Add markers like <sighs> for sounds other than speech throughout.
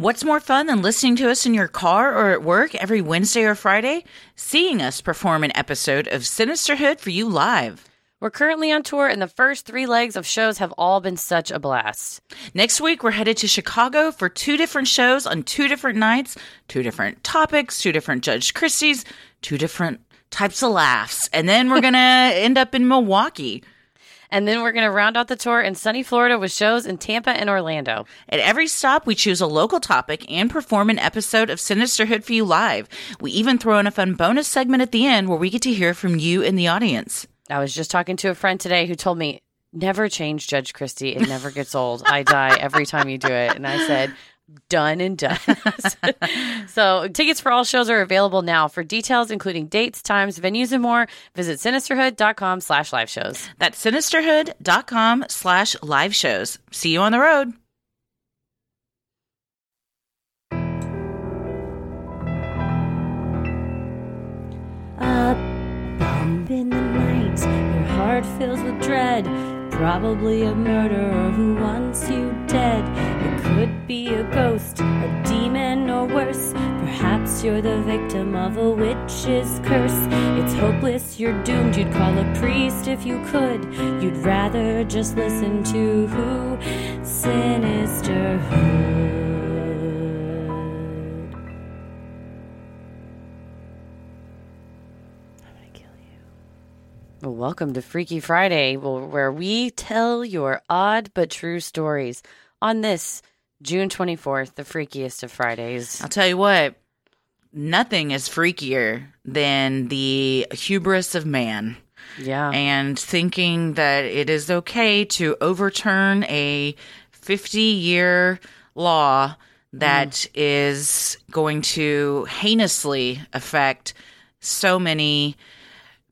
What's more fun than listening to us in your car or at work every Wednesday or Friday? Seeing us perform an episode of Sinisterhood for you live. We're currently on tour, and the first three legs of shows have all been such a blast. Next week, we're headed to Chicago for two different shows on two different nights, two different topics, two different Judge Christy's, two different types of laughs. And then we're going <laughs> to end up in Milwaukee. And then we're going to round out the tour in sunny Florida with shows in Tampa and Orlando. At every stop, we choose a local topic and perform an episode of Sinisterhood for you live. We even throw in a fun bonus segment at the end where we get to hear from you in the audience. I was just talking to a friend today who told me, never change Judge Christy. It never gets old. I die every time you do it. And I said, done and done. <laughs> so tickets for all shows are available now. For details, including dates, times, venues, and more, visit sinisterhood.com slash live shows. That's sinisterhood.com slash live shows. See you on the road. A bump in the night, your heart fills with dread. Probably a murderer who wants you dead. Could be a ghost, a demon, or worse. Perhaps you're the victim of a witch's curse. It's hopeless, you're doomed. You'd call a priest if you could. You'd rather just listen to who? Sinister I'm gonna kill you. Well, welcome to Freaky Friday, where we tell your odd but true stories on this June 24th, the freakiest of Fridays. I'll tell you what, nothing is freakier than the hubris of man. Yeah. and thinking that it is okay to overturn a 50 year law that mm-hmm. is going to heinously affect so many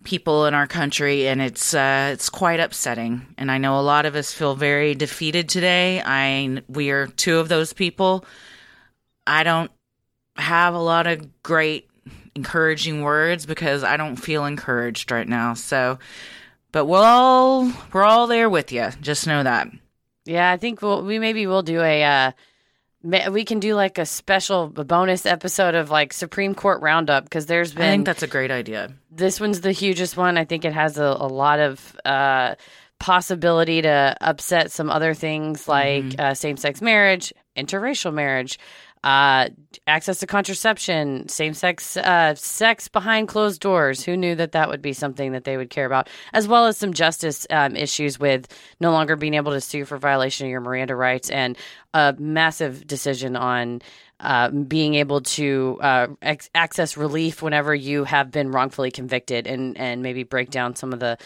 people in our country and it's uh, it's quite upsetting and I know a lot of us feel very defeated today I we are two of those people I don't have a lot of great encouraging words because I don't feel encouraged right now. So, but we'll all we're all there with you. Just know that. Yeah, I think we'll, we maybe we'll do a uh, we can do like a special a bonus episode of like Supreme Court roundup because there's been I think that's a great idea. this one's the hugest one. I think it has a, a lot of uh, possibility to upset some other things like uh, same sex marriage, interracial marriage, uh, access to contraception, same sex uh, sex behind closed doors. Who knew that that would be something that they would care about, as well as some justice um, issues with no longer being able to sue for violation of your Miranda rights and a massive decision on uh, being able to uh, ex- access relief whenever you have been wrongfully convicted, and and maybe break down some of the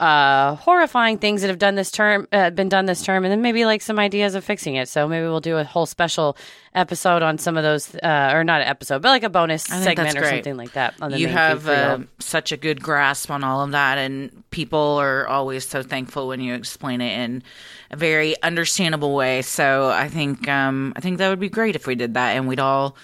uh, horrifying things that have done this term, uh, been done this term, and then maybe like some ideas of fixing it. So maybe we'll do a whole special episode on some of those, uh, or not an episode, but like a bonus segment or something like that. On the You have uh, such a good grasp on all of that, and people are always so thankful when you explain it in a very understandable way. So I think um, I think that would be great if we did that, and we'd all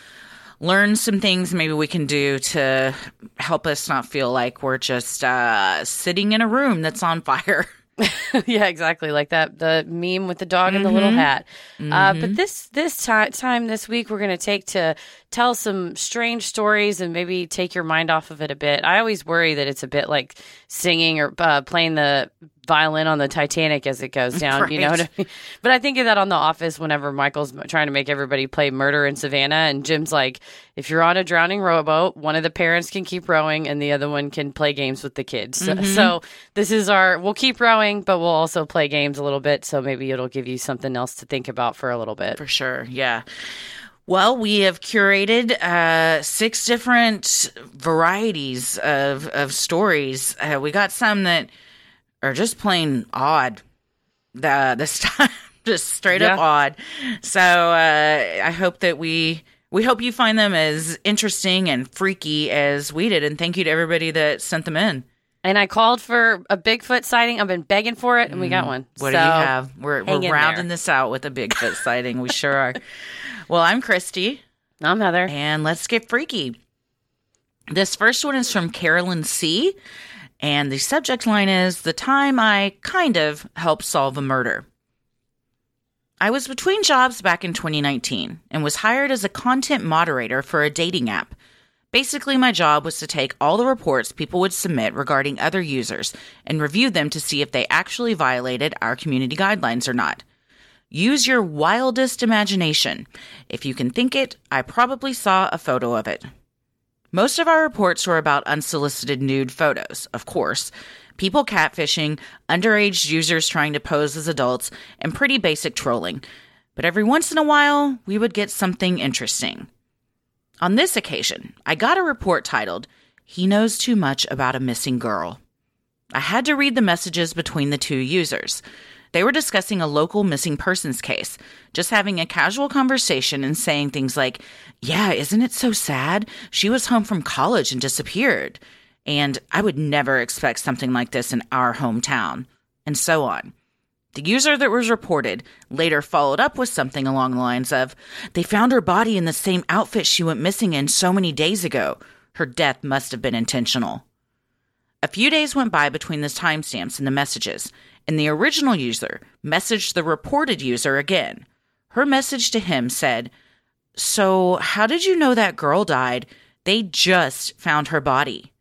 learn some things maybe we can do to help us not feel like we're just uh, sitting in a room that's on fire. <laughs> <laughs> yeah, exactly like that. The meme with the dog and the little hat. Uh, but this this ti- time this week, we're going to take to tell some strange stories and maybe take your mind off of it a bit. I always worry that it's a bit like singing or uh, playing the violin on the Titanic as it goes <laughs> down. You know what I mean? But I think of that on The Office whenever Michael's trying to make everybody play Murder in Savannah, and Jim's like, if you're on a drowning rowboat, one of the parents can keep rowing, and the other one can play games with the kids. So, so this is our. We'll keep rowing, but we'll also play games a little bit. So maybe it'll give you something else to think about for a little bit. For sure, yeah. Well, we have curated uh, six different varieties of of stories. Uh, we got some that are just plain odd. The this <laughs> time just straight up odd. So uh, I hope that we we hope you find them as interesting and freaky as we did. And thank you to everybody that sent them in. And I called for a Bigfoot sighting. I've been begging for it, and we got one. Mm. What So, do you have? We're we're rounding there. this out with a Bigfoot sighting. We sure are. <laughs> Well, I'm Christy. I'm Heather. And let's get freaky. This first one is from Carolyn C. And the subject line is The time I kind of helped solve a murder. I was between jobs back in 2019 and was hired as a content moderator for a dating app. Basically, my job was to take all the reports people would submit regarding other users and review them to see if they actually violated our community guidelines or not. Use your wildest imagination. If you can think it, I probably saw a photo of it. Most of our reports were about unsolicited nude photos, of course, people catfishing, underage users trying to pose as adults, and pretty basic trolling. But every once in a while, we would get something interesting. On this occasion, I got a report titled, He Knows Too Much About a Missing Girl. I had to read the messages between the two users. They were discussing a local missing persons case, just having a casual conversation and saying things like, Yeah, isn't it so sad? She was home from college and disappeared. And I would never expect something like this in our hometown. And so on. The user that was reported later followed up with something along the lines of, They found her body in the same outfit she went missing in so many days ago. Her death must have been intentional. A few days went by between the timestamps and the messages, and the original user messaged the reported user again. Her message to him said, So, how did you know that girl died? They just found her body.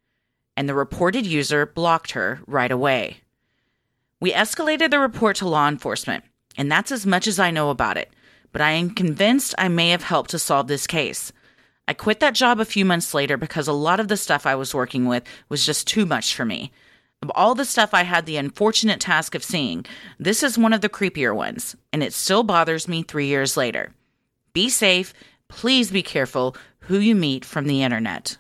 And the reported user blocked her right away. We escalated the report to law enforcement, and that's as much as I know about it, but I am convinced I may have helped to solve this case. I quit that job a few months later because a lot of the stuff I was working with was just too much for me. Of all the stuff I had the unfortunate task of seeing, this is one of the creepier ones, and it still bothers me three years later. Be safe. Please be careful who you meet from the internet.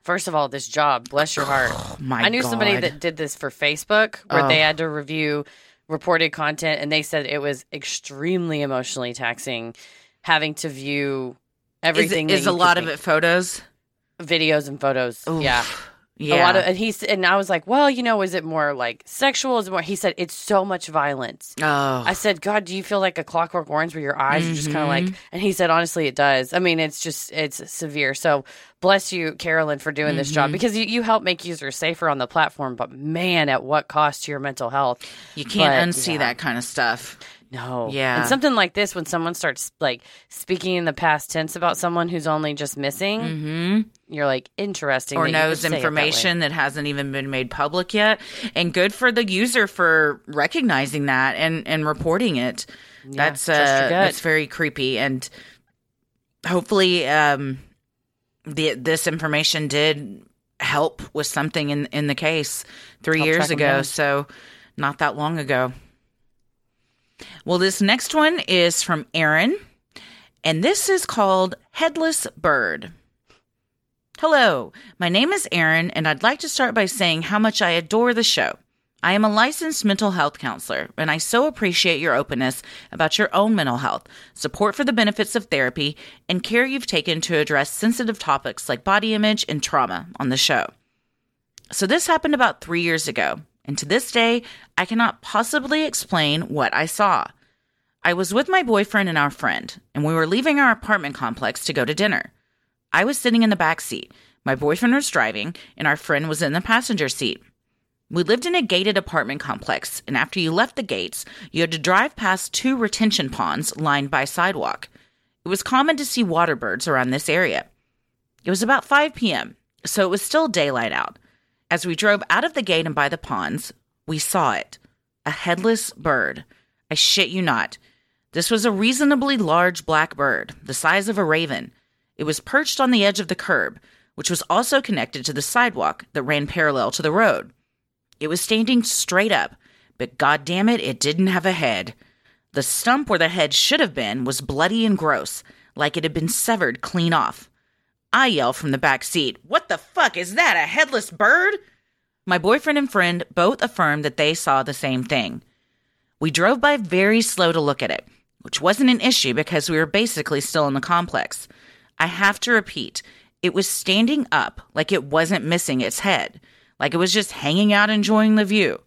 First of all, this job, bless your heart. <sighs> My I knew somebody that did this for Facebook where they Oh. had to review reported content and they said it was extremely emotionally taxing having to view everything. Is, is a lot of it photos? videos and photos. Oof. Yeah. Yeah. A lot of and he's and I was like, well, you know, is it more like sexual? Is it more? He said it's so much violence. oh. I said, God, do you feel like a clockwork orange where your eyes are just kind of Mm-hmm. like? And he said, honestly, it does. I mean, it's just it's severe. So bless you, Carolyn, for doing this Mm-hmm. job because you, you help make users safer on the platform. But man, at what cost to your mental health? you can't but, unsee yeah. that kind of stuff. No. Yeah. And something like this, when someone starts like speaking in the past tense about someone who's only just missing, Mm-hmm. you're like interesting. or knows it that information that, hasn't even been made public yet and good for the user for recognizing that and and reporting it that's uh that's very creepy and hopefully um the this information did help with something in in the case 3 Help years ago so not that long ago well this next one is from Erin and this is called Headless Bird Hello, my name is Erin, and I'd like to start by saying how much I adore the show. I am a licensed mental health counselor, and I so appreciate your openness about your own mental health, support for the benefits of therapy, and care you've taken to address sensitive topics like body image and trauma on the show. So, this happened about three years ago, and to this day, I cannot possibly explain what I saw. I was with my boyfriend and our friend, and we were leaving our apartment complex to go to dinner. I was sitting in the back seat. My boyfriend was driving, and our friend was in the passenger seat. We lived in a gated apartment complex, and after you left the gates, you had to drive past two retention ponds lined by sidewalk. It was common to see water birds around this area. It was about 5 p.m., so it was still daylight out. As we drove out of the gate and by the ponds, we saw it a headless bird. I shit you not. This was a reasonably large black bird, the size of a raven. It was perched on the edge of the curb, which was also connected to the sidewalk that ran parallel to the road. It was standing straight up, but goddamn it, it didn't have a head. The stump where the head should have been was bloody and gross, like it had been severed clean off. I yell from the back seat, What the fuck is that? A headless bird? My boyfriend and friend both affirmed that they saw the same thing. We drove by very slow to look at it, which wasn't an issue because we were basically still in the complex. I have to repeat, it was standing up like it wasn't missing its head, like it was just hanging out enjoying the view.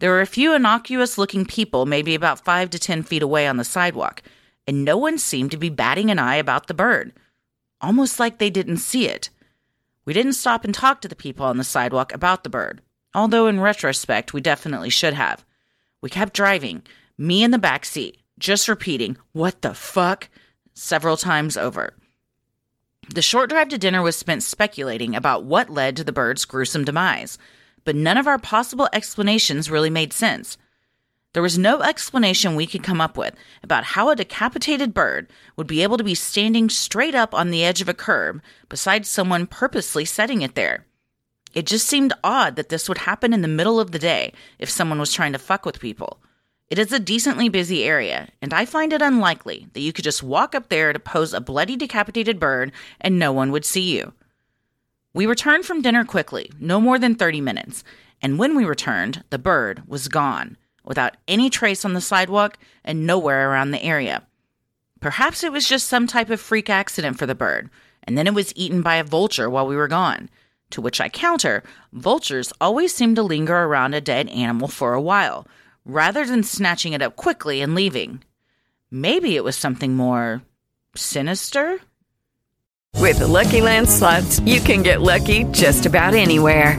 There were a few innocuous looking people, maybe about five to ten feet away on the sidewalk, and no one seemed to be batting an eye about the bird, almost like they didn't see it. We didn't stop and talk to the people on the sidewalk about the bird, although in retrospect, we definitely should have. We kept driving, me in the back seat, just repeating, What the fuck? several times over. The short drive to dinner was spent speculating about what led to the bird's gruesome demise, but none of our possible explanations really made sense. There was no explanation we could come up with about how a decapitated bird would be able to be standing straight up on the edge of a curb besides someone purposely setting it there. It just seemed odd that this would happen in the middle of the day if someone was trying to fuck with people. It is a decently busy area, and I find it unlikely that you could just walk up there to pose a bloody decapitated bird and no one would see you. We returned from dinner quickly, no more than 30 minutes, and when we returned, the bird was gone, without any trace on the sidewalk and nowhere around the area. Perhaps it was just some type of freak accident for the bird, and then it was eaten by a vulture while we were gone. To which I counter, vultures always seem to linger around a dead animal for a while, rather than snatching it up quickly and leaving. Maybe it was something more sinister? With the Lucky Land slots, you can get lucky just about anywhere.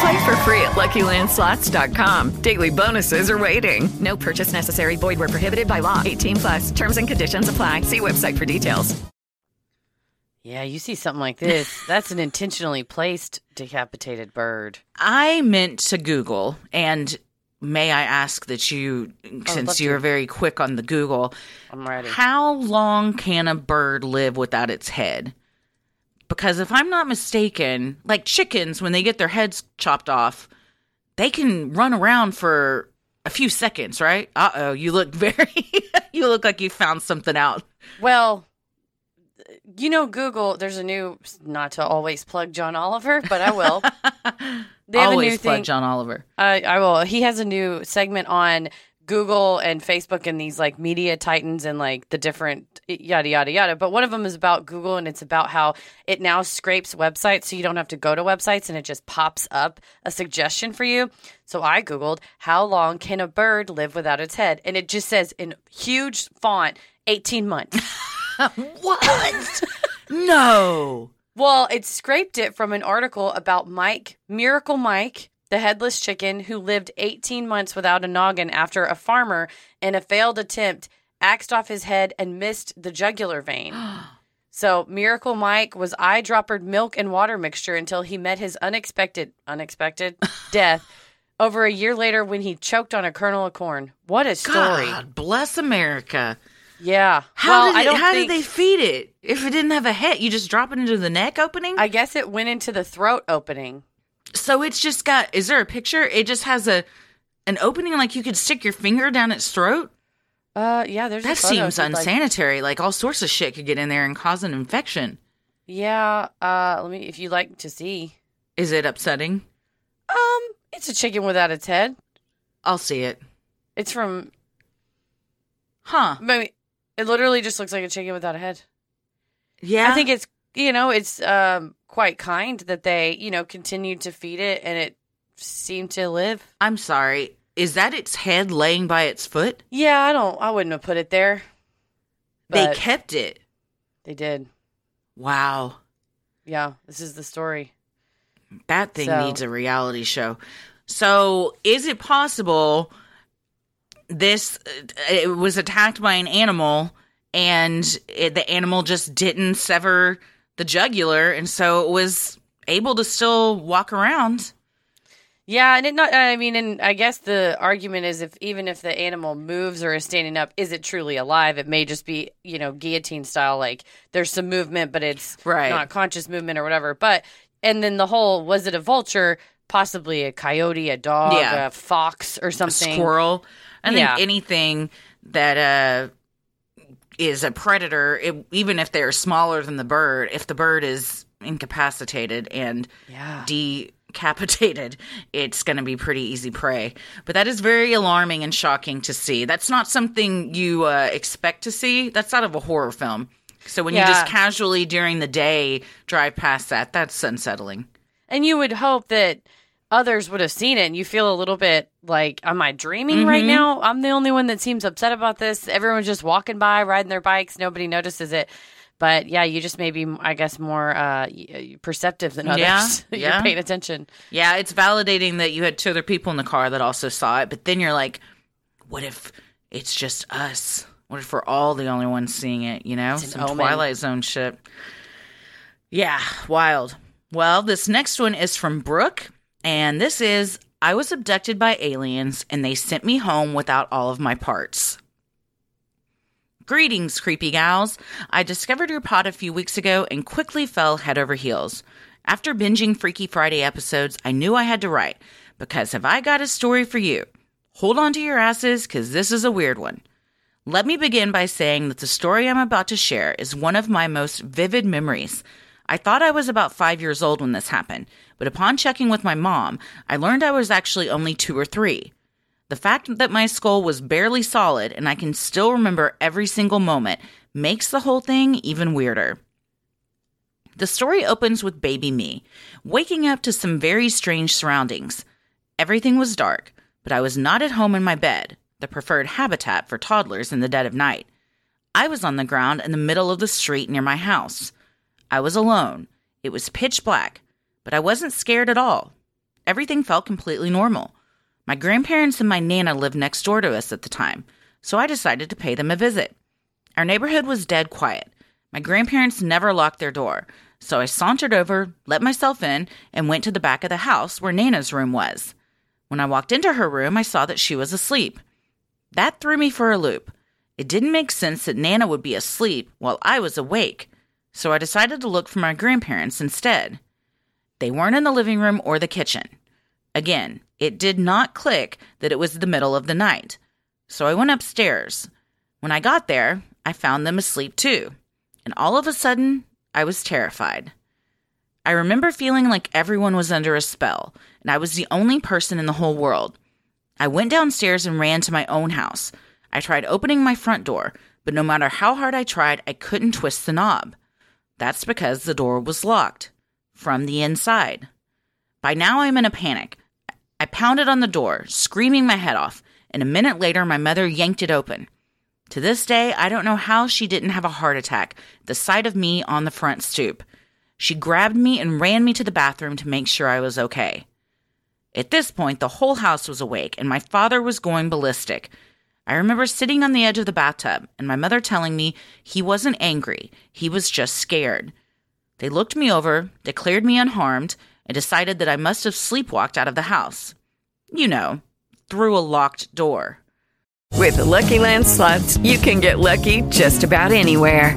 Play for free at LuckyLandSlots.com. Daily bonuses are waiting. No purchase necessary. Void where prohibited by law. 18 plus. Terms and conditions apply. See website for details. Yeah, you see something like this. <laughs> That's an intentionally placed decapitated bird. I meant to Google, and may I ask that you, love since you're very quick on the Google, I'm ready. how long can a bird live without its head? Because if I'm not mistaken, like chickens, when they get their heads chopped off, they can run around for a few seconds, right? Uh oh, you look <laughs> very, you look like you found something out. Well, you know, Google. There's a new, not to always plug John Oliver, but I will. <laughs> They have a Always new plug thing. John Oliver. I, I will. He has a new segment on Google and Facebook and these like media titans and like the different yada yada yada. But one of them is about Google and it's about how it now scrapes websites so you don't have to go to websites and it just pops up a suggestion for you. So I googled how long can a bird live without its head and it just says in huge font 18 months. <laughs> What? no. Well, it scraped it from an article about Mike, Miracle Mike, the headless chicken who lived 18 months without a noggin after a farmer, in a failed attempt, axed off his head and missed the jugular vein. <gasps> so, Miracle Mike was eyedroppered milk and water mixture until he met his unexpected, unexpected <laughs> death over a year later when he choked on a kernel of corn. What a story. God bless America. Yeah. How, well, did, I it, don't how think, did they feed it? If it didn't have a head, you just drop it into the neck opening? I guess it went into the throat opening. So it's just got, is there a picture? It just has a an opening like you could stick your finger down its throat? Uh, yeah, there's a That photo seems you'd like- unsanitary. Like all sorts of shit could get in there and cause an infection. Yeah, uh let me if you'd like to see. Is it upsetting? Um, it's a chicken without its head. I'll see it. It's from Huh. I mean, it literally just looks like a chicken without a head. Yeah. I think it's you know, it's um quite kind that they, you know, continued to feed it and it seemed to live. I'm sorry. Is that its head laying by its foot? Yeah, I don't I wouldn't have put it there. They kept it. they did. Wow. Yeah, this is the story. That thing So- needs a reality show. So, is it possible this it was attacked by an animal and it, the animal just didn't sever the jugular and so it was able to still walk around? Yeah, and it not. I mean, and I guess the argument is if even if the animal moves or is standing up, is it truly alive? It may just be you know guillotine style, like there's some movement, but it's Right. not conscious movement or whatever. But and then the whole was it a vulture, possibly a coyote, a dog, Yeah. a fox, or something? A squirrel. I think Yeah. anything that uh, is a predator, it, even if they're smaller than the bird, if the bird is incapacitated and Yeah. decapitated, <laughs> it's going to be pretty easy prey. But that is very alarming and shocking to see. That's not something you uh, expect to see. That's out of a horror film. So when you just casually during the day drive past that, that's unsettling. And you would hope that others would have seen it and you feel a little bit like, am I dreaming right Mhm. now? I'm the only one that seems upset about this. Everyone's just walking by, riding their bikes. Nobody notices it. But yeah, you just may be, I guess, more uh, perceptive than others. Yeah, <laughs> You're yeah. paying attention. Yeah, it's validating that you had two other people in the car that also saw it, but then you're like, what if it's just us? What if we're all the only ones seeing it, you know? It's Some omen. Twilight Zone shit. Yeah, wild. Well, this next one is from Brooke, and this is I was abducted by aliens and they sent me home without all of my parts. Greetings, creepy gals. I discovered your pod a few weeks ago and quickly fell head over heels. After binging Freaky Friday episodes, I knew I had to write because have I got a story for you? Hold on to your asses because this is a weird one. Let me begin by saying that the story I'm about to share is one of my most vivid memories. I thought I was about five years old when this happened, but upon checking with my mom, I learned I was actually only two or three. The fact that my skull was barely solid and I can still remember every single moment makes the whole thing even weirder. The story opens with baby me, waking up to some very strange surroundings. Everything was dark, but I was not at home in my bed, the preferred habitat for toddlers in the dead of night. I was on the ground in the middle of the street near my house. I was alone. It was pitch black, but I wasn't scared at all. Everything felt completely normal. My grandparents and my Nana lived next door to us at the time, so I decided to pay them a visit. Our neighborhood was dead quiet. My grandparents never locked their door, so I sauntered over, let myself in, and went to the back of the house where Nana's room was. When I walked into her room, I saw that she was asleep. That threw me for a loop. It didn't make sense that Nana would be asleep while I was awake, so I decided to look for my grandparents instead. They weren't in the living room or the kitchen. Again, it did not click that it was the middle of the night, so I went upstairs. When I got there, I found them asleep too, and all of a sudden, I was terrified. I remember feeling like everyone was under a spell, and I was the only person in the whole world. I went downstairs and ran to my own house. I tried opening my front door, but no matter how hard I tried, I couldn't twist the knob. That's because the door was locked from the inside. By now, I'm in a panic. I pounded on the door, screaming my head off, and a minute later, my mother yanked it open. To this day, I don't know how she didn't have a heart attack at the sight of me on the front stoop. She grabbed me and ran me to the bathroom to make sure I was okay. At this point, the whole house was awake, and my father was going ballistic. I remember sitting on the edge of the bathtub, and my mother telling me he wasn't angry, he was just scared. They looked me over, declared me unharmed, and decided that I must have sleepwalked out of the house. You know, through a locked door. With the Lucky Land slots, you can get lucky just about anywhere.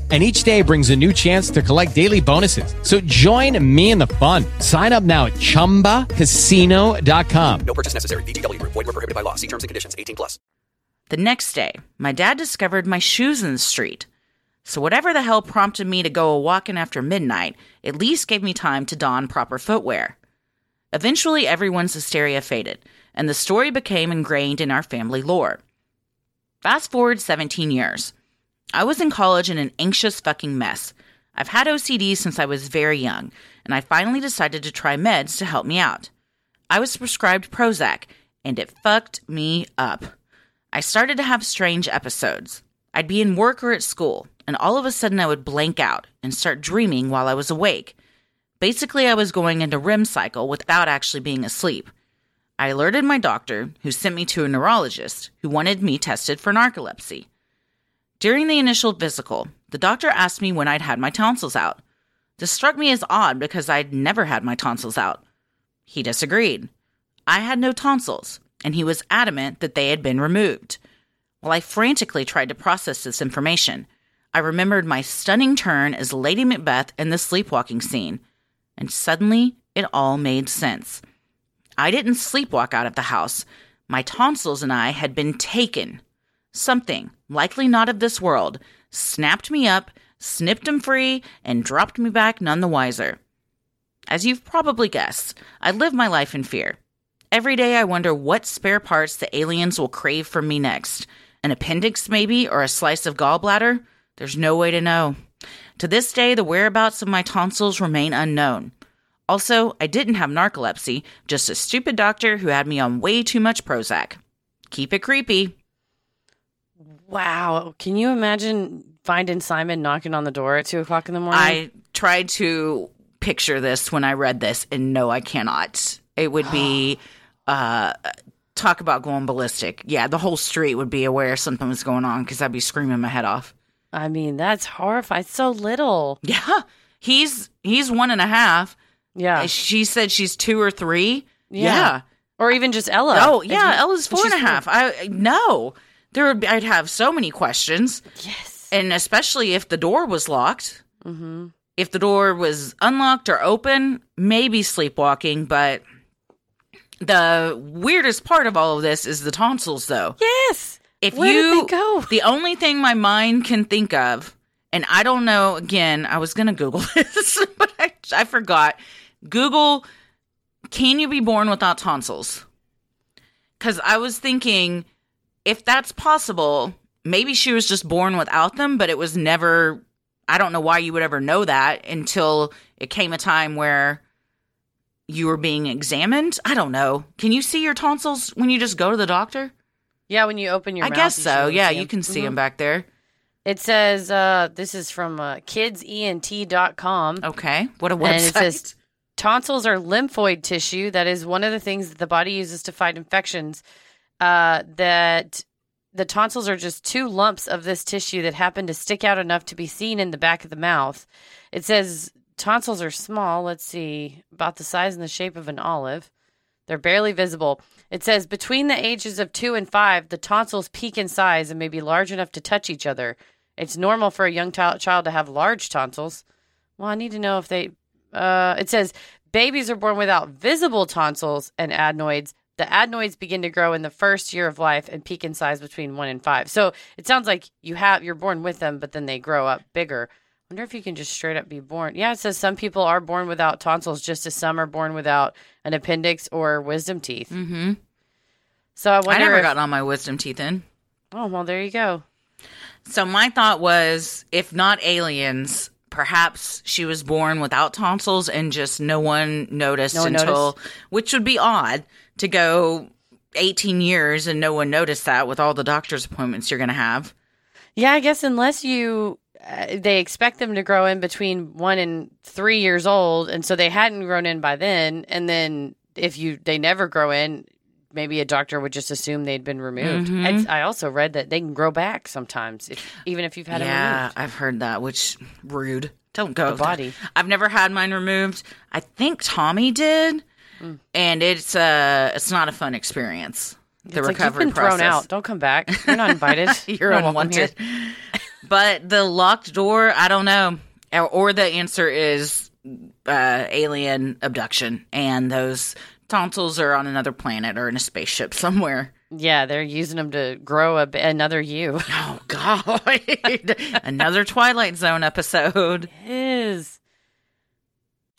and each day brings a new chance to collect daily bonuses. So join me in the fun. Sign up now at ChumbaCasino.com. No purchase necessary. VGW Group. Void were prohibited by law. See terms and conditions. 18 plus. The next day, my dad discovered my shoes in the street. So whatever the hell prompted me to go a walking after midnight at least gave me time to don proper footwear. Eventually, everyone's hysteria faded, and the story became ingrained in our family lore. Fast forward 17 years. I was in college in an anxious fucking mess. I've had OCD since I was very young, and I finally decided to try meds to help me out. I was prescribed Prozac, and it fucked me up. I started to have strange episodes. I'd be in work or at school, and all of a sudden I would blank out and start dreaming while I was awake. Basically, I was going into REM cycle without actually being asleep. I alerted my doctor, who sent me to a neurologist who wanted me tested for narcolepsy. During the initial physical, the doctor asked me when I'd had my tonsils out. This struck me as odd because I'd never had my tonsils out. He disagreed. I had no tonsils, and he was adamant that they had been removed. While I frantically tried to process this information, I remembered my stunning turn as Lady Macbeth in the sleepwalking scene, and suddenly it all made sense. I didn't sleepwalk out of the house. My tonsils and I had been taken. Something, likely not of this world, snapped me up, snipped them free, and dropped me back none the wiser. As you've probably guessed, I live my life in fear. Every day I wonder what spare parts the aliens will crave from me next. An appendix, maybe, or a slice of gallbladder? There's no way to know. To this day, the whereabouts of my tonsils remain unknown. Also, I didn't have narcolepsy, just a stupid doctor who had me on way too much Prozac. Keep it creepy. Wow. Can you imagine finding Simon knocking on the door at two o'clock in the morning? I tried to picture this when I read this, and no, I cannot. It would be <gasps> uh, talk about going ballistic. Yeah, the whole street would be aware something was going on because I'd be screaming my head off. I mean, that's horrifying. So little. <laughs> Yeah, he's he's one and a half. Yeah. She said she's two or three. Yeah. Yeah. Or even just Ella. Oh, yeah. Ella's four and a half. I no. There would be, I'd have so many questions. Yes. And especially if the door was locked. Mm-hmm. If the door was unlocked or open, maybe sleepwalking, but the weirdest part of all of this is the tonsils though. Yes. If Where you go? the only thing my mind can think of, and I don't know again, I was gonna Google <laughs> this, but I, I forgot. Google can you be born without tonsils? Because I was thinking if that's possible, maybe she was just born without them, but it was never I don't know why you would ever know that until it came a time where you were being examined. I don't know. Can you see your tonsils when you just go to the doctor? Yeah, when you open your I mouth. guess so. Yeah, you can see Mhm. them back there. It says uh, this is from uh, kidsent.com. Okay. What a And website. it says tonsils are lymphoid tissue. That is one of the things that the body uses to fight infections. Uh, that the tonsils are just two lumps of this tissue that happen to stick out enough to be seen in the back of the mouth. It says tonsils are small. Let's see, about the size and the shape of an olive. They're barely visible. It says between the ages of two and five, the tonsils peak in size and may be large enough to touch each other. It's normal for a young ti- child to have large tonsils. Well, I need to know if they. Uh, it says babies are born without visible tonsils and adenoids. The adenoids begin to grow in the first year of life and peak in size between one and five. So it sounds like you have you're born with them, but then they grow up bigger. I Wonder if you can just straight up be born. Yeah, it says some people are born without tonsils, just as some are born without an appendix or wisdom teeth. Mm-hmm. So I I never if, got all my wisdom teeth in. Oh well, there you go. So my thought was, if not aliens, perhaps she was born without tonsils and just no one noticed No one until, which would be odd to go 18 years and no one noticed that with all the doctor's appointments you're going to have. Yeah, I guess unless you, uh, they expect them to grow in between one and three years old, and so they hadn't grown in by then. And then if you they never grow in, maybe a doctor would just assume they'd been removed. Mhm. It's- I also read that they can grow back sometimes, if, even if you've had them yeah. I've heard that, which rude. Don't go. The body. I've never had mine removed. I think Tommy did, and it's uh it's not a fun experience. The It's like, recovery you've been process. thrown out. Don't come back. You're not invited. <laughs> You're not unwanted. <laughs> But the locked door, I don't know. Or, or the answer is uh, alien abduction, and those tonsils are on another planet or in a spaceship somewhere. Yeah, they're using them to grow a, another you. <laughs> Oh God! another Twilight Zone episode. Is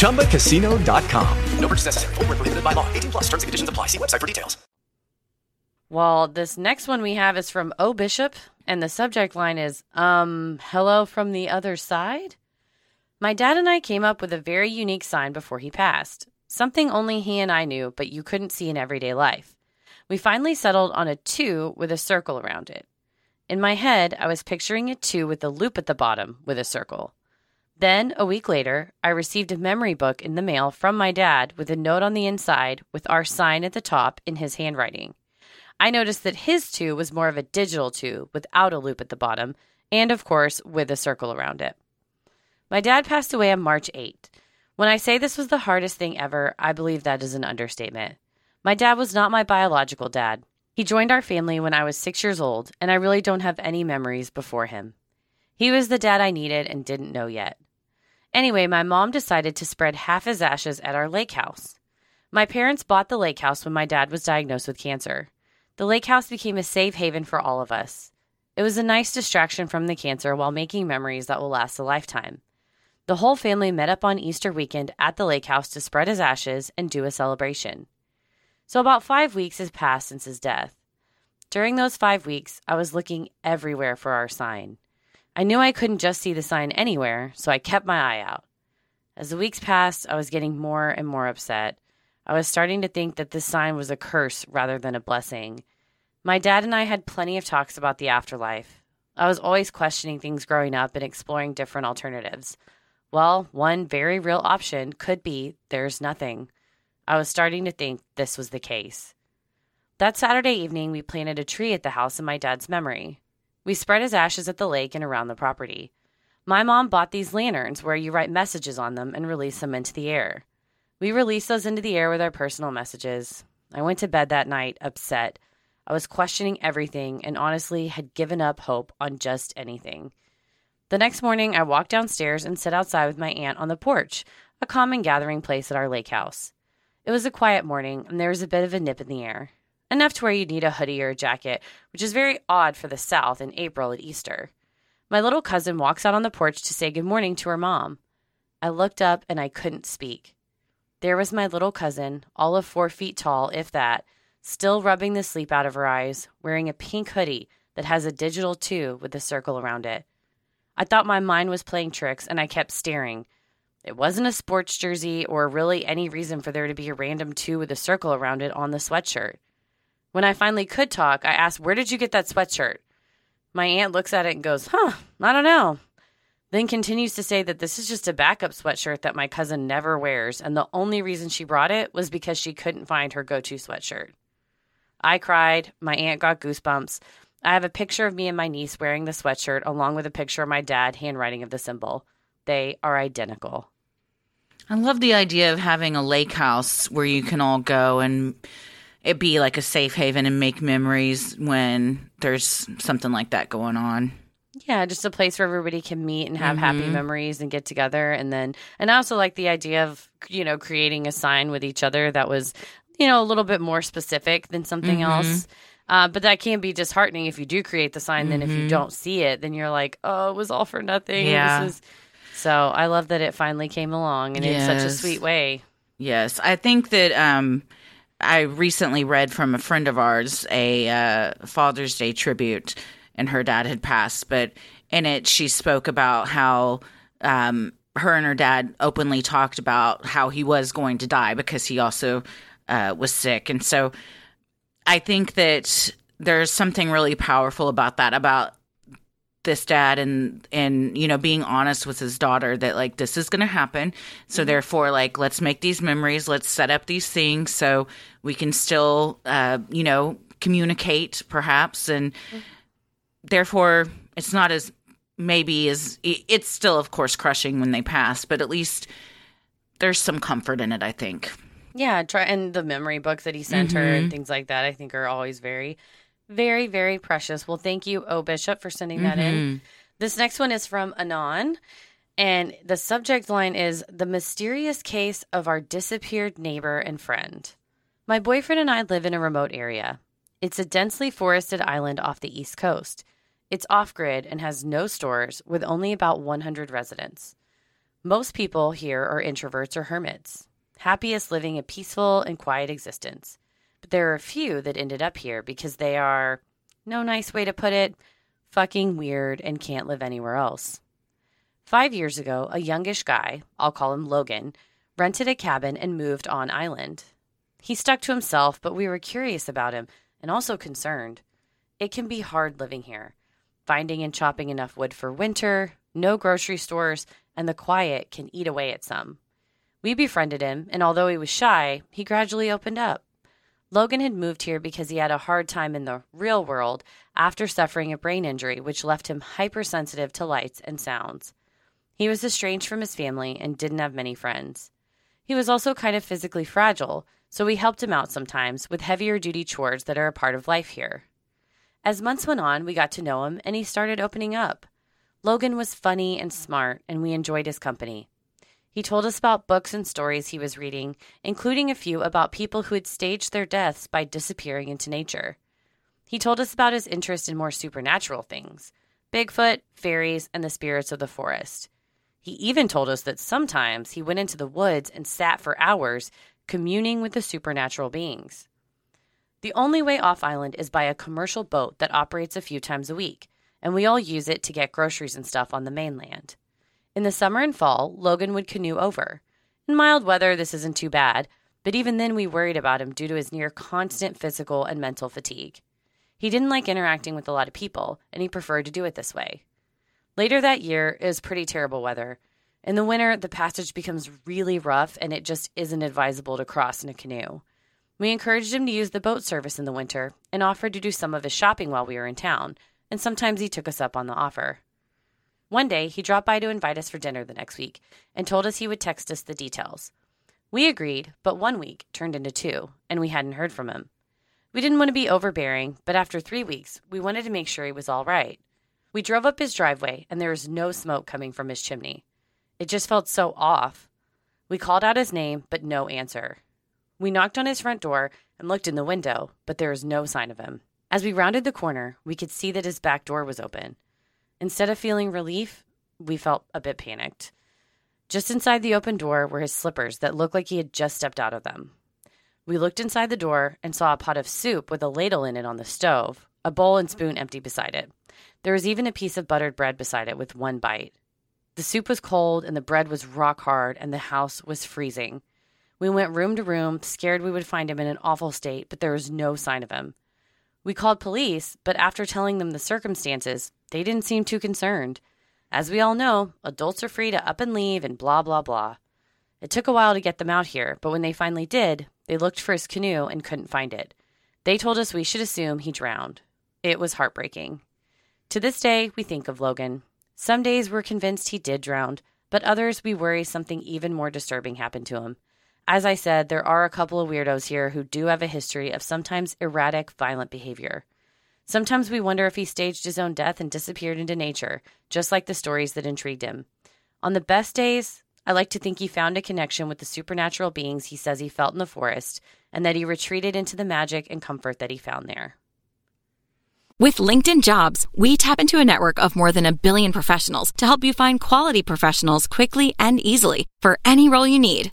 ChumbaCasino.com. No purchase necessary. Void where prohibited by law. 18 plus terms and conditions apply. See website for details. Well, this next one we have is from O Bishop, and the subject line is um, hello from the other side. My dad and I came up with a very unique sign before he passed. Something only he and I knew, but you couldn't see in everyday life. We finally settled on a two with a circle around it. In my head, I was picturing a two with a loop at the bottom with a circle. Then, a week later, I received a memory book in the mail from my dad with a note on the inside with our sign at the top in his handwriting. I noticed that his two was more of a digital two without a loop at the bottom, and of course, with a circle around it. My dad passed away on March 8. When I say this was the hardest thing ever, I believe that is an understatement. My dad was not my biological dad. He joined our family when I was six years old, and I really don't have any memories before him. He was the dad I needed and didn't know yet. Anyway, my mom decided to spread half his ashes at our lake house. My parents bought the lake house when my dad was diagnosed with cancer. The lake house became a safe haven for all of us. It was a nice distraction from the cancer while making memories that will last a lifetime. The whole family met up on Easter weekend at the lake house to spread his ashes and do a celebration. So, about five weeks has passed since his death. During those five weeks, I was looking everywhere for our sign. I knew I couldn't just see the sign anywhere, so I kept my eye out. As the weeks passed, I was getting more and more upset. I was starting to think that this sign was a curse rather than a blessing. My dad and I had plenty of talks about the afterlife. I was always questioning things growing up and exploring different alternatives. Well, one very real option could be there's nothing. I was starting to think this was the case. That Saturday evening, we planted a tree at the house in my dad's memory. We spread his ashes at the lake and around the property. My mom bought these lanterns where you write messages on them and release them into the air. We released those into the air with our personal messages. I went to bed that night upset. I was questioning everything and honestly had given up hope on just anything. The next morning, I walked downstairs and sat outside with my aunt on the porch, a common gathering place at our lake house. It was a quiet morning, and there was a bit of a nip in the air, enough to where you'd need a hoodie or a jacket, which is very odd for the South in April at Easter. My little cousin walks out on the porch to say good morning to her mom. I looked up and I couldn't speak. There was my little cousin, all of four feet tall, if that, still rubbing the sleep out of her eyes, wearing a pink hoodie that has a digital two with a circle around it. I thought my mind was playing tricks and I kept staring. It wasn't a sports jersey or really any reason for there to be a random two with a circle around it on the sweatshirt. When I finally could talk, I asked, Where did you get that sweatshirt? My aunt looks at it and goes, Huh, I don't know. Then continues to say that this is just a backup sweatshirt that my cousin never wears, and the only reason she brought it was because she couldn't find her go to sweatshirt. I cried. My aunt got goosebumps. I have a picture of me and my niece wearing the sweatshirt, along with a picture of my dad handwriting of the symbol. They are identical. I love the idea of having a lake house where you can all go and it be like a safe haven and make memories when there's something like that going on. Yeah, just a place where everybody can meet and have happy Mhm. memories and get together. And then, and I also like the idea of, you know, creating a sign with each other that was, you know, a little bit more specific than something Mhm. else. Uh, but that can be disheartening if you do create the sign. Then if you Mhm. don't see it, then you're like, oh, it was all for nothing. Yeah. This is So I love that it finally came along and in such a sweet way. Yes, I think that um, I recently read from a friend of ours a uh, Father's Day tribute, and her dad had passed, but in it she spoke about how um, her and her dad openly talked about how he was going to die because he also uh, was sick, and so I think that there's something really powerful about that about this dad and and you know being honest with his daughter that like this is going to happen. So therefore like let's make these memories. Let's set up these things so we can still uh you know communicate perhaps. And therefore it's not as maybe as it's still of course crushing when they pass but at least there's some comfort in it i think. Yeah, try and the memory books that he sent her and Mhm. things like that, I think are always very, very, very precious. Well, thank you, O Bishop, for sending that in. Mhm. This next one is from Anon, and the subject line is The Mysterious Case of Our Disappeared Neighbor and Friend. My boyfriend and I live in a remote area. It's a densely forested island off the East Coast. It's off grid and has no stores with only about 100 residents. Most people here are introverts or hermits, happiest living a peaceful and quiet existence. There are a few that ended up here because they are, no nice way to put it, fucking weird and can't live anywhere else. Five years ago, a youngish guy, I'll call him Logan, rented a cabin and moved on island. He stuck to himself, but we were curious about him and also concerned. It can be hard living here, finding and chopping enough wood for winter, no grocery stores, and the quiet can eat away at some. We befriended him, and although he was shy, he gradually opened up. Logan had moved here because he had a hard time in the real world after suffering a brain injury, which left him hypersensitive to lights and sounds. He was estranged from his family and didn't have many friends. He was also kind of physically fragile, so we helped him out sometimes with heavier duty chores that are a part of life here. As months went on, we got to know him and he started opening up. Logan was funny and smart, and we enjoyed his company. He told us about books and stories he was reading, including a few about people who had staged their deaths by disappearing into nature. He told us about his interest in more supernatural things Bigfoot, fairies, and the spirits of the forest. He even told us that sometimes he went into the woods and sat for hours communing with the supernatural beings. The only way off island is by a commercial boat that operates a few times a week, and we all use it to get groceries and stuff on the mainland. In the summer and fall, Logan would canoe over. In mild weather, this isn't too bad, but even then we worried about him due to his near constant physical and mental fatigue. He didn't like interacting with a lot of people, and he preferred to do it this way. Later that year, it was pretty terrible weather. In the winter, the passage becomes really rough and it just isn't advisable to cross in a canoe. We encouraged him to use the boat service in the winter and offered to do some of his shopping while we were in town, and sometimes he took us up on the offer. One day, he dropped by to invite us for dinner the next week and told us he would text us the details. We agreed, but one week turned into two, and we hadn't heard from him. We didn't want to be overbearing, but after three weeks, we wanted to make sure he was all right. We drove up his driveway, and there was no smoke coming from his chimney. It just felt so off. We called out his name, but no answer. We knocked on his front door and looked in the window, but there was no sign of him. As we rounded the corner, we could see that his back door was open. Instead of feeling relief, we felt a bit panicked. Just inside the open door were his slippers that looked like he had just stepped out of them. We looked inside the door and saw a pot of soup with a ladle in it on the stove, a bowl and spoon empty beside it. There was even a piece of buttered bread beside it with one bite. The soup was cold and the bread was rock hard and the house was freezing. We went room to room, scared we would find him in an awful state, but there was no sign of him. We called police, but after telling them the circumstances, they didn't seem too concerned. As we all know, adults are free to up and leave and blah, blah, blah. It took a while to get them out here, but when they finally did, they looked for his canoe and couldn't find it. They told us we should assume he drowned. It was heartbreaking. To this day, we think of Logan. Some days we're convinced he did drown, but others we worry something even more disturbing happened to him. As I said, there are a couple of weirdos here who do have a history of sometimes erratic, violent behavior. Sometimes we wonder if he staged his own death and disappeared into nature, just like the stories that intrigued him. On the best days, I like to think he found a connection with the supernatural beings he says he felt in the forest, and that he retreated into the magic and comfort that he found there. With LinkedIn Jobs, we tap into a network of more than a billion professionals to help you find quality professionals quickly and easily for any role you need.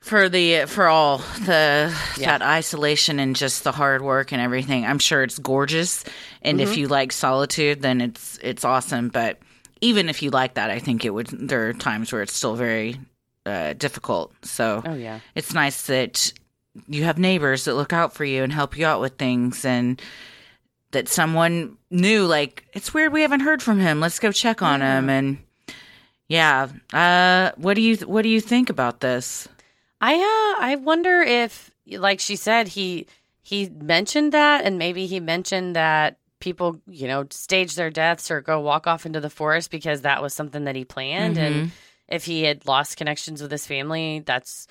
for the for all the that isolation and just the hard work and everything. I'm sure it's gorgeous, and if Mhm. you like solitude, then it's it's awesome. But even if you like that, I think it would. There are times where it's still very uh, difficult. So Oh, yeah. it's nice that you have neighbors that look out for you and help you out with things and that someone knew like it's weird we haven't heard from him let's go check on him and yeah uh what do you what do you think about this I uh I wonder if like she said he he mentioned that and maybe he mentioned that people, you know, stage their deaths or go walk off into the forest because that was something that he planned Mhm. and if he had lost connections with his family, that's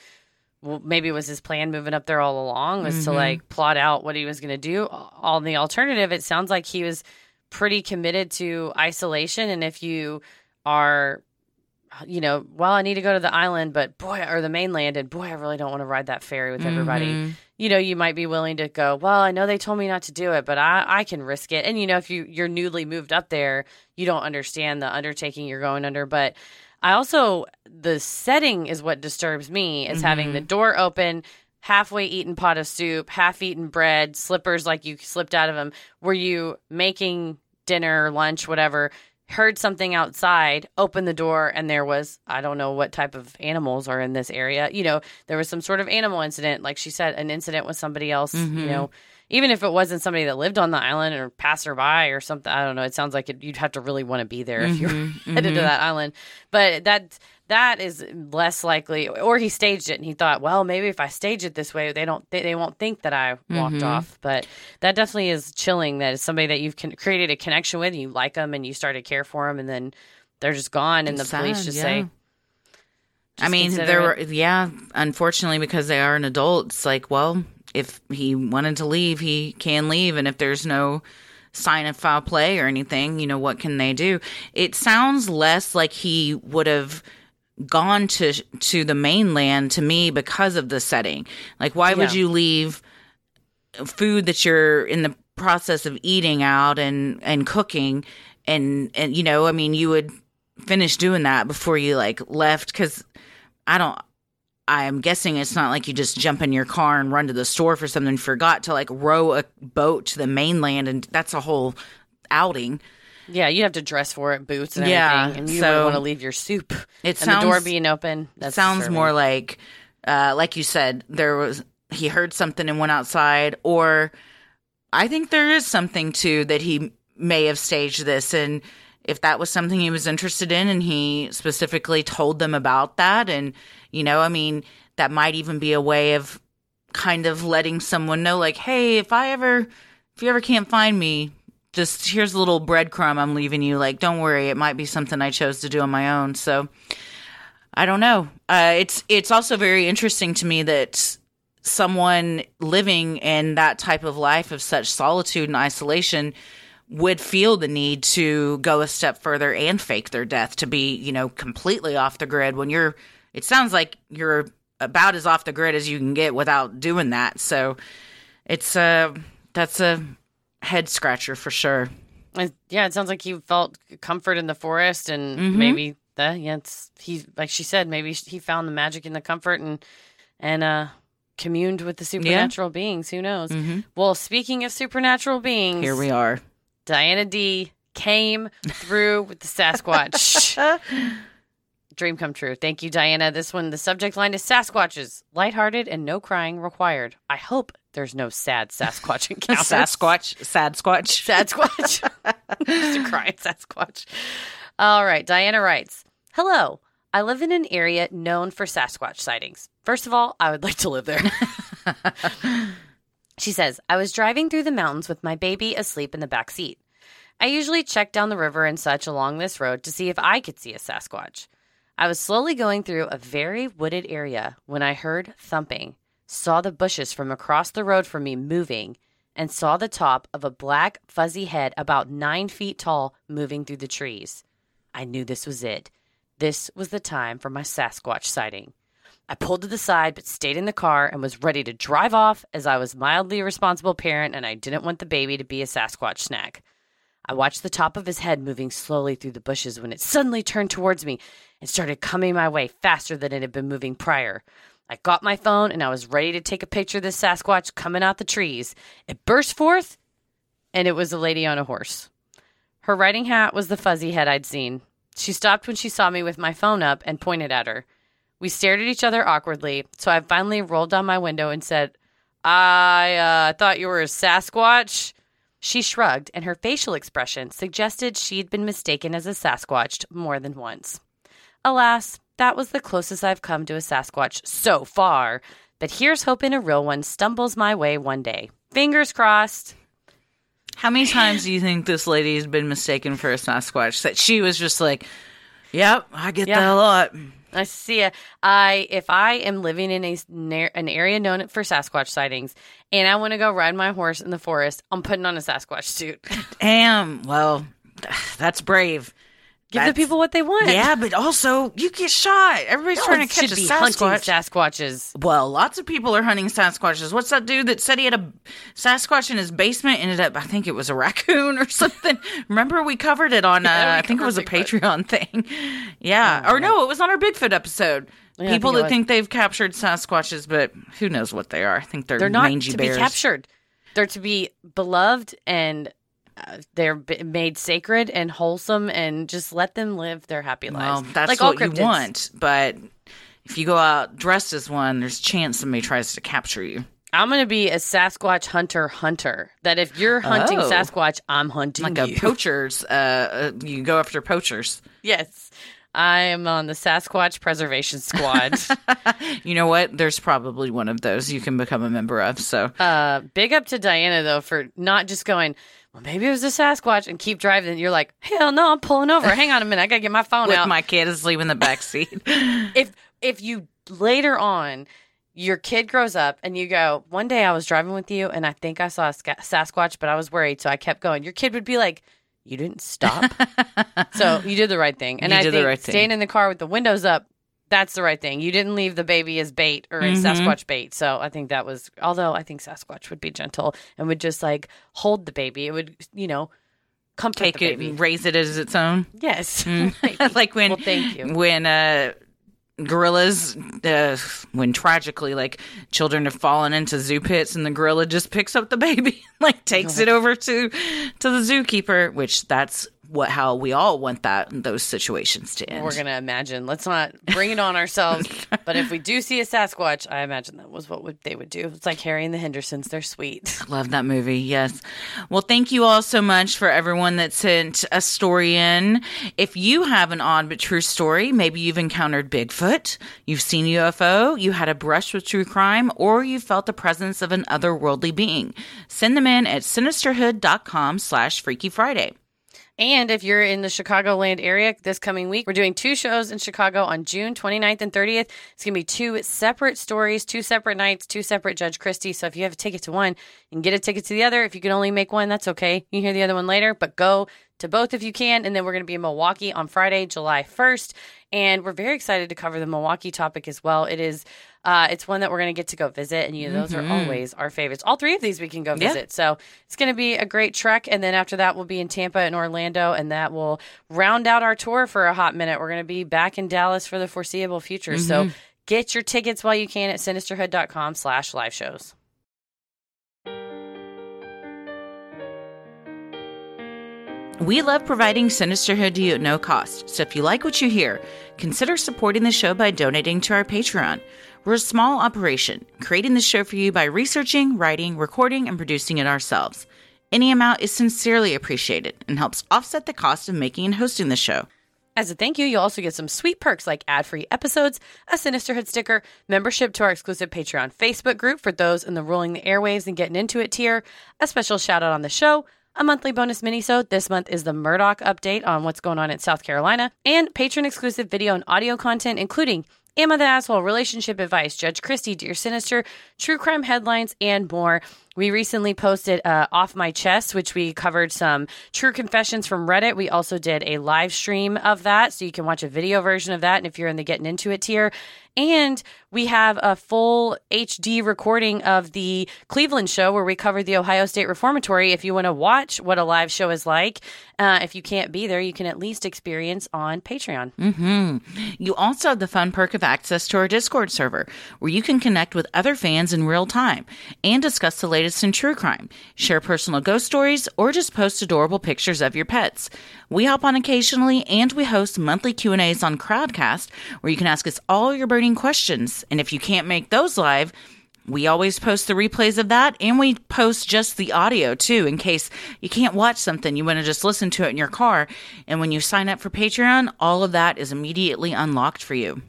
well, maybe it was his plan moving up there all along was to Mhm. like plot out what he was going to do. On the alternative, it sounds like he was pretty committed to isolation and if you are you know, well, I need to go to the island, but boy, or the mainland, and boy, I really don't want to ride that ferry with everybody. Mhm. You know, you might be willing to go. Well, I know they told me not to do it, but I, I can risk it. And you know, if you you're newly moved up there, you don't understand the undertaking you're going under. But I also the setting is what disturbs me is having the door open. Halfway eaten pot of soup, half eaten bread, slippers like you slipped out of them. Were you making dinner, lunch, whatever? Heard something outside, opened the door, and there was, I don't know what type of animals are in this area. You know, there was some sort of animal incident, like she said, an incident with somebody else, Mhm. you know, even if it wasn't somebody that lived on the island or passerby or something. I don't know. It sounds like it, you'd have to really want to be there if you're Mhm, <laughs> headed to mhm. that island. But that that is less likely. Or he staged it and he thought, well, maybe if I stage it this way, they don't they, they won't think that I walked Mhm. off. But that definitely is chilling. That is somebody that you've con- created a connection with, and you like them, and you start to care for them, and then they're just gone, and It's the police sad, just yeah. say. I mean, there it. were, yeah, unfortunately, because they are an adult, it's like, well, if he wanted to leave, he can leave. And if there's no sign of foul play or anything, you know, what can they do? It sounds less like he would have gone to to the mainland to me because of the setting. Like, why would you leave food that you're in the process of eating out and and cooking? And and you know i mean you would finish doing that before you like left cuz i don't i'm guessing it's not like you just jump in your car and run to the store for something and forgot to like row a boat to the mainland and that's a whole outing Yeah, you have to dress for it, boots and Yeah, everything, and you so- want to leave your soup. It and the door sounds- being open. That sounds more like uh like you said there was he heard something and went outside or i think there is something too that he may have staged this and if that was something he was interested in and he specifically told them about that and you know i mean that might even be a way of kind of letting someone know like hey if i ever if you ever can't find me just here's a little breadcrumb i'm leaving you like don't worry it might be something i chose to do on my own so I don't know. Uh, it's it's also very interesting to me that someone living in that type of life of such solitude and isolation would feel the need to go a step further and fake their death to be, you know, completely off the grid when you're it sounds like you're about as off the grid as you can get without doing that. So it's uh that's a head scratcher for sure. And, yeah, it sounds like he felt comfort in the forest, and Mhm. maybe that. Yeah, it's he like she said. Maybe he found the magic in the comfort and and uh communed with the supernatural beings. Who knows? Mhm. Well, speaking of supernatural beings, Here we are. Diana D came through with the Sasquatch. <laughs> <laughs> Dream come true. Thank you, Diana. This one, the subject line is Sasquatches, lighthearted and no crying required. I hope there's no sad Sasquatch encounters. <laughs> Sasquatch, sad squatch. Sad Squatch. <laughs> Just a crying Sasquatch. All right. Diana writes Hello. I live in an area known for Sasquatch sightings. First of all, I would like to live there. <laughs> she says, I was driving through the mountains with my baby asleep in the back seat. I usually check down the river and such along this road to see if I could see a Sasquatch. I was slowly going through a very wooded area when I heard thumping, saw the bushes from across the road from me moving, and saw the top of a black, fuzzy head about nine feet tall moving through the trees. I knew this was it. This was the time for my Sasquatch sighting. I pulled to the side but stayed in the car and was ready to drive off as I was mildly responsible parent and I didn't want the baby to be a Sasquatch snack. I watched the top of his head moving slowly through the bushes when it suddenly turned towards me and started coming my way faster than it had been moving prior. I got my phone and I was ready to take a picture of this Sasquatch coming out the trees. It burst forth and it was a lady on a horse. Her riding hat was the fuzzy head I'd seen. She stopped when she saw me with my phone up and pointed at her. We stared at each other awkwardly, so I finally rolled down my window and said, I uh, thought you were a Sasquatch. She shrugged, and her facial expression suggested she'd been mistaken as a Sasquatch more than once. Alas, that was the closest I've come to a Sasquatch so far, but here's hoping a real one stumbles my way one day. Fingers crossed. How many times do you think this lady has been mistaken for a Sasquatch? That she was just like, "Yep, I get Yeah. that a lot." I see it. I if I am living in a an area known for Sasquatch sightings, and I want to go ride my horse in the forest, I'm putting on a Sasquatch suit. Damn. Well, <sighs> that's brave. Give the people what they want. Yeah, but also you get shot. Everybody's No trying to catch a be hunting Sasquatches. Well, lots of people are hunting Sasquatches. What's that dude that said he had a Sasquatch in his basement? Ended up, I think it was a <laughs> raccoon or something. Remember we covered it on, <laughs> uh, Yeah, we I think it was a covered Patreon <laughs> thing. Yeah, or no, it was on our Bigfoot episode. Yeah, people think that think they've captured Sasquatches, but who knows what they are? I think they're, They're not mangy to bears. be captured. They're to be beloved and uh, they're b- made sacred and wholesome, and just let them live their happy lives. Well, that's like all what you want, but if you go out dressed as one, there's a chance somebody tries to capture you. I'm going to be a Sasquatch hunter hunter. That if you're hunting Oh. Sasquatch, I'm hunting Like a poachers, uh, uh, you go after poachers. yes. I am on the Sasquatch Preservation Squad. <laughs> You know what? There's probably one of those you can become a member of. So uh, big up to Diana, though, for not just going, well, maybe it was a Sasquatch and keep driving. And You're like, hell no, I'm pulling over. Hang on a minute. I got to get my phone with out. my kid asleep in the back seat. <laughs> if if you later on your kid grows up and you go one day i was driving with you and i think i saw a sasquatch but i was worried so i kept going your kid would be like you didn't stop <laughs> so you did the right thing and You i did the think right thing. staying in the car with the windows up that's the right thing you didn't leave the baby as bait or as Mhm. sasquatch bait so i think that was although i think sasquatch would be gentle and would just like hold the baby it would you know comfort Take the it, baby raise it as its own. yes Mm. <laughs> <laughs> like when Well, thank you. when uh gorillas uh, when tragically like children have fallen into zoo pits and the gorilla just picks up the baby <laughs> like takes it over to to the zookeeper which that's what how we all want that those situations to end We're gonna imagine. Let's not bring it on ourselves. <laughs> but if we do see a Sasquatch, I imagine that was what would, they would do. It's like Harry and the Hendersons. They're sweet. <laughs> Love that movie. Yes. Well, thank you all so much for everyone that sent a story in. If you have an odd but true story, maybe you've encountered Bigfoot, you've seen UFO, you had a brush with true crime, or you felt the presence of an otherworldly being, send them in at sinisterhood.com slash Freaky Friday. And if you're in the Chicagoland area this coming week, we're doing two shows in Chicago on June 29th and 30th. It's going to be two separate stories, two separate nights, two separate Judge Christy. So if you have a ticket to one, can get a ticket to the other. If you can only make one, that's okay. You hear the other one later, but go to both if you can. And then we're going to be in Milwaukee on Friday, July 1st. And we're very excited to cover the Milwaukee topic as well. It is, uh, it's one that we're going to get to go visit. And you know, those Mhm. are always our favorites. All three of these we can go Yeah. visit. So it's going to be a great trek. And then after that, we'll be in Tampa and Orlando. And that will round out our tour for a hot minute. We're going to be back in Dallas for the foreseeable future. So Mhm. get your tickets while you can at sinisterhood.com slash live shows. We love providing Sinisterhood to you at no cost, so if you like what you hear, consider supporting the show by donating to our Patreon. We're a small operation, creating the show for you by researching, writing, recording, and producing it ourselves. Any amount is sincerely appreciated and helps offset the cost of making and hosting the show. As a thank you, you'll also get some sweet perks like ad free episodes, a Sinisterhood sticker, membership to our exclusive Patreon Facebook group for those in the Ruling the Airwaves and Getting Into It tier, a special shout out on the show, a monthly bonus minisode. This month is the Murdoch update on what's going on in South Carolina, and patron exclusive video and audio content, including Am I the Asshole, Relationship Advice, Judge Christy, Dear Sinister, True Crime Headlines, and more. We recently posted uh, Off My Chest, which we covered some true confessions from Reddit. We also did a live stream of that, so you can watch a video version of that. And if you're in the Getting Into It tier, and we have a full HD recording of the Cleveland show where we covered the Ohio State Reformatory. If you want to watch what a live show is like, uh, if you can't be there, you can at least experience on Patreon. hmm You also have the fun perk of access to our Discord server, where you can connect with other fans in real time and discuss the latest in true crime, share personal ghost stories, or just post adorable pictures of your pets. We hop on occasionally, and we host monthly Q and A's on Crowdcast, where you can ask us all your burning questions. And if you can't make those live, we always post the replays of that and we post just the audio too in case you can't watch something, you want to just listen to it in your car. And when you sign up for Patreon, all of that is immediately unlocked for you.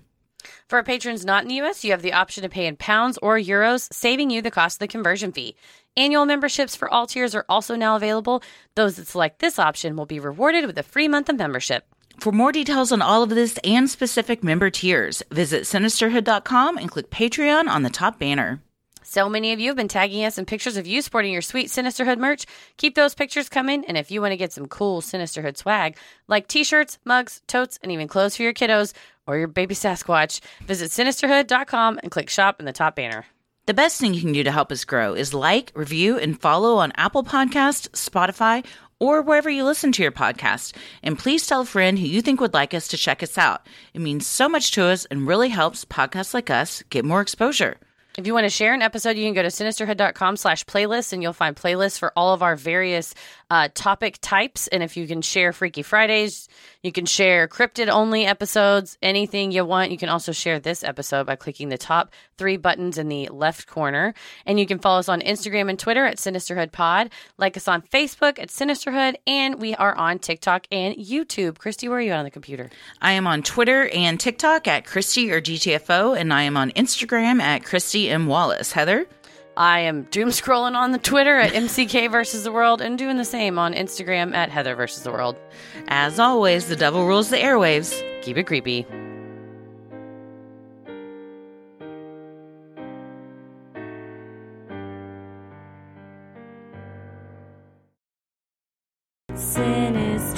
For our patrons not in the US, you have the option to pay in pounds or euros, saving you the cost of the conversion fee. Annual memberships for all tiers are also now available. Those that select this option will be rewarded with a free month of membership. For more details on all of this and specific member tiers, visit sinisterhood.com and click Patreon on the top banner. So many of you have been tagging us in pictures of you sporting your sweet Sinisterhood merch. Keep those pictures coming. And if you want to get some cool Sinisterhood swag, like t shirts, mugs, totes, and even clothes for your kiddos or your baby Sasquatch, visit sinisterhood.com and click shop in the top banner. The best thing you can do to help us grow is like, review, and follow on Apple Podcasts, Spotify, or wherever you listen to your podcast. And please tell a friend who you think would like us to check us out. It means so much to us and really helps podcasts like us get more exposure. If you want to share an episode, you can go to sinisterhood.com slash playlists and you'll find playlists for all of our various uh, topic types. And if you can share Freaky Fridays, you can share cryptid only episodes, anything you want. You can also share this episode by clicking the top three buttons in the left corner. And you can follow us on Instagram and Twitter at Sinisterhood Pod, like us on Facebook at Sinisterhood, and we are on TikTok and YouTube. Christy, where are you on the computer? I am on Twitter and TikTok at Christy or GTFO, and I am on Instagram at Christy M. Wallace. Heather? I am doom scrolling on the Twitter at MCK versus the world and doing the same on Instagram at Heather versus the world. As always, the devil rules the airwaves. Keep it creepy. Sinisterhood.